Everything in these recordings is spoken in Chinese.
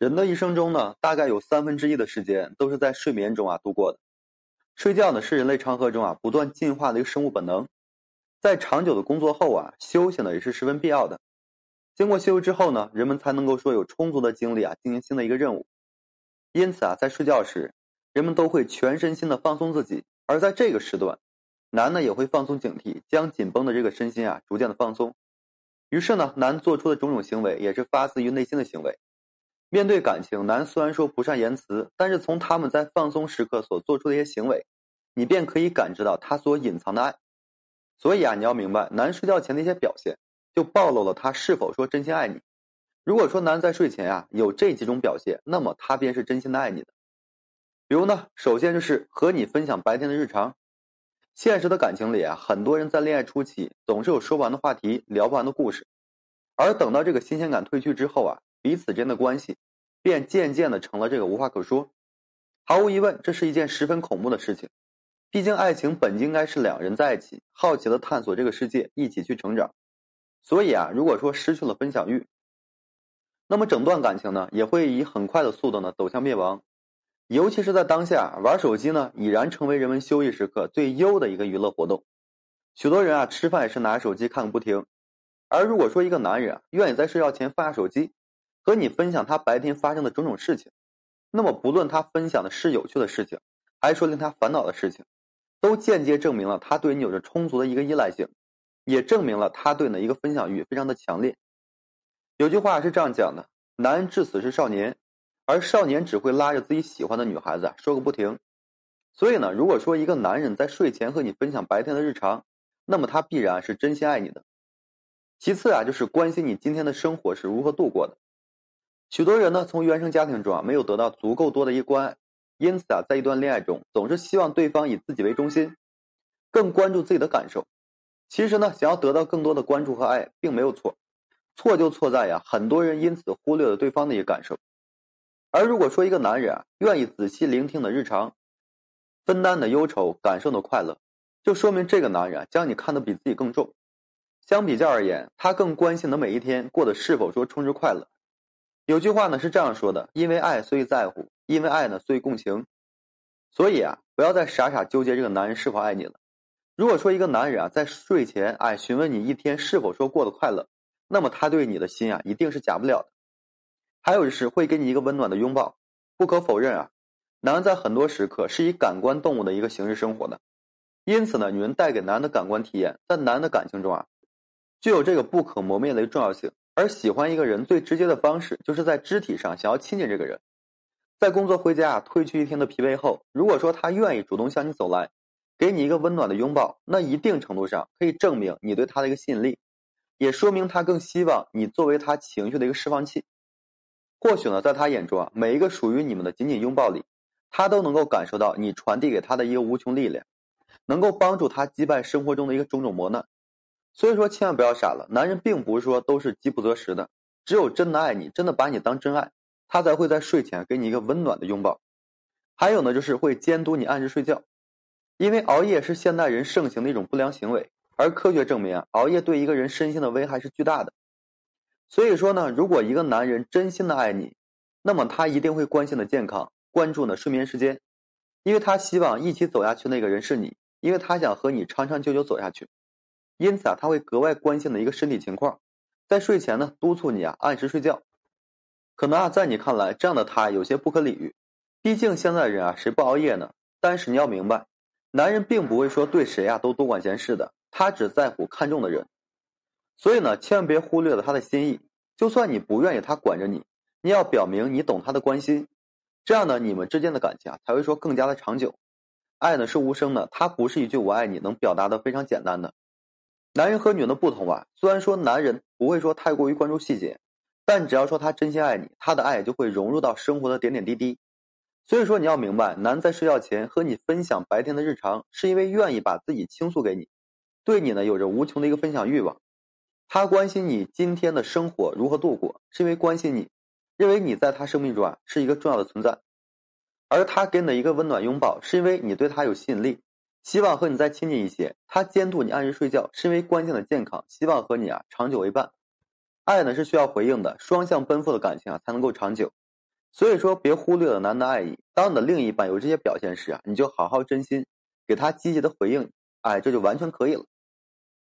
人的一生中呢，大概有三分之一的时间都是在睡眠中啊度过的。睡觉呢是人类长河中啊不断进化的一个生物本能。在长久的工作后啊，休息呢也是十分必要的。经过休息之后呢，人们才能够说有充足的精力啊进行新的一个任务。因此啊，在睡觉时，人们都会全身心的放松自己。而在这个时段，男呢也会放松警惕，将紧绷的这个身心啊逐渐的放松。于是呢，男做出的种种行为也是发自于内心的行为。面对感情，男虽然说不善言辞，但是从他们在放松时刻所做出的一些行为，你便可以感知到他所隐藏的爱。所以啊，你要明白，男睡觉前的一些表现，就暴露了他是否说真心爱你。如果说男在睡前啊有这几种表现，那么他便是真心的爱你的。比如呢，首先就是和你分享白天的日常。现实的感情里啊，很多人在恋爱初期总是有说不完的话题，聊不完的故事，而等到这个新鲜感褪去之后啊，彼此间的关系便渐渐的成了这个无话可说。毫无疑问，这是一件十分恐怖的事情。毕竟，爱情本应该是两人在一起，好奇的探索这个世界，一起去成长。所以啊，如果说失去了分享欲，那么整段感情呢，也会以很快的速度呢走向灭亡。尤其是在当下，玩手机呢已然成为人们休息时刻最优的一个娱乐活动。许多人啊，吃饭也是拿手机看个不停。而如果说一个男人，愿意在睡觉前放下手机，和你分享他白天发生的种种事情，那么不论他分享的是有趣的事情，还是说令他烦恼的事情。都间接证明了他对你有着充足的一个依赖性，也证明了他对你的一个分享欲非常的强烈。有句话是这样讲的：男人至死是少年，而少年只会拉着自己喜欢的女孩子说个不停。所以呢，如果说一个男人在睡前和你分享白天的日常，那么他必然是真心爱你的。其次啊，就是关心你今天的生活是如何度过的。许多人呢，从原生家庭中啊，没有得到足够多的一个关爱。因此啊，在一段恋爱中，总是希望对方以自己为中心，更关注自己的感受。其实呢，想要得到更多的关注和爱，并没有错，错就错在呀，很多人因此忽略了对方的一个感受。而如果说一个男人啊，愿意仔细聆听的日常，分担的忧愁，感受的快乐，就说明这个男人啊，将你看得比自己更重。相比较而言，他更关心的每一天过得是否说充实快乐。有句话呢是这样说的：因为爱，所以在乎。因为爱呢，所以共情，所以啊，不要再傻傻纠结这个男人是否爱你了。如果说一个男人啊，在睡前哎询问你一天是否说过得快乐，那么他对你的心啊，一定是假不了的。还有就是会给你一个温暖的拥抱。不可否认啊，男人在很多时刻是以感官动物的一个形式生活的，因此呢，女人带给男人的感官体验，在男人的感情中啊，具有这个不可磨灭的一个重要性。而喜欢一个人最直接的方式，就是在肢体上想要亲近这个人。在工作回家褪去一天的疲惫后，如果说他愿意主动向你走来，给你一个温暖的拥抱，那一定程度上可以证明你对他的一个吸引力，也说明他更希望你作为他情绪的一个释放器。或许呢，在他眼中啊，每一个属于你们的紧紧拥抱里，他都能够感受到你传递给他的一个无穷力量，能够帮助他击败生活中的一个种种磨难。所以说，千万不要傻了，男人并不是说都是饥不择食的，只有真的爱你，真的把你当真爱。他才会在睡前给你一个温暖的拥抱，还有呢，就是会监督你按时睡觉，因为熬夜是现代人盛行的一种不良行为，而科学证明啊，熬夜对一个人身心的危害是巨大的。所以说呢，如果一个男人真心的爱你，那么他一定会关心的健康，关注呢睡眠时间，因为他希望一起走下去那个人是你，因为他想和你长长久久走下去，因此啊，他会格外关心的一个身体情况，在睡前呢督促你啊按时睡觉。可能啊，在你看来，这样的他有些不可理喻。毕竟现在人啊，谁不熬夜呢？但是你要明白，男人并不会说对谁啊都多管闲事的，他只在乎看中的人。所以呢，千万别忽略了他的心意。就算你不愿意他管着你，你要表明你懂他的关心。这样呢，你们之间的感情啊才会说更加的长久。爱呢是无声的，它不是一句“我爱你”能表达的非常简单的。男人和女人的不同啊，虽然说男人不会说太过于关注细节。但只要说他真心爱你，他的爱就会融入到生活的点点滴滴。所以说你要明白，男在睡觉前和你分享白天的日常，是因为愿意把自己倾诉给你，对你呢有着无穷的一个分享欲望。他关心你今天的生活如何度过，是因为关心你，认为你在他生命中啊是一个重要的存在。而他给你的一个温暖拥抱，是因为你对他有吸引力，希望和你再亲近一些。他监督你按时睡觉，是因为关心的健康，希望和你啊长久为伴。爱呢是需要回应的，双向奔赴的感情啊才能够长久。所以说，别忽略了男的爱意。当你的另一半有这些表现时啊，你就好好真心，给他积极的回应，哎，这就完全可以了。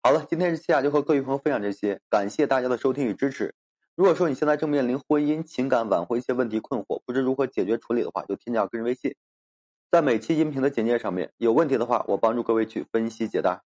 好了，今天这期啊就和各位朋友分享这些，感谢大家的收听与支持。如果说你现在正面临婚姻、情感挽回一些问题困惑，不知如何解决处理的话，就添加个人微信，在每期音频的简介上面，有问题的话，我帮助各位去分析解答。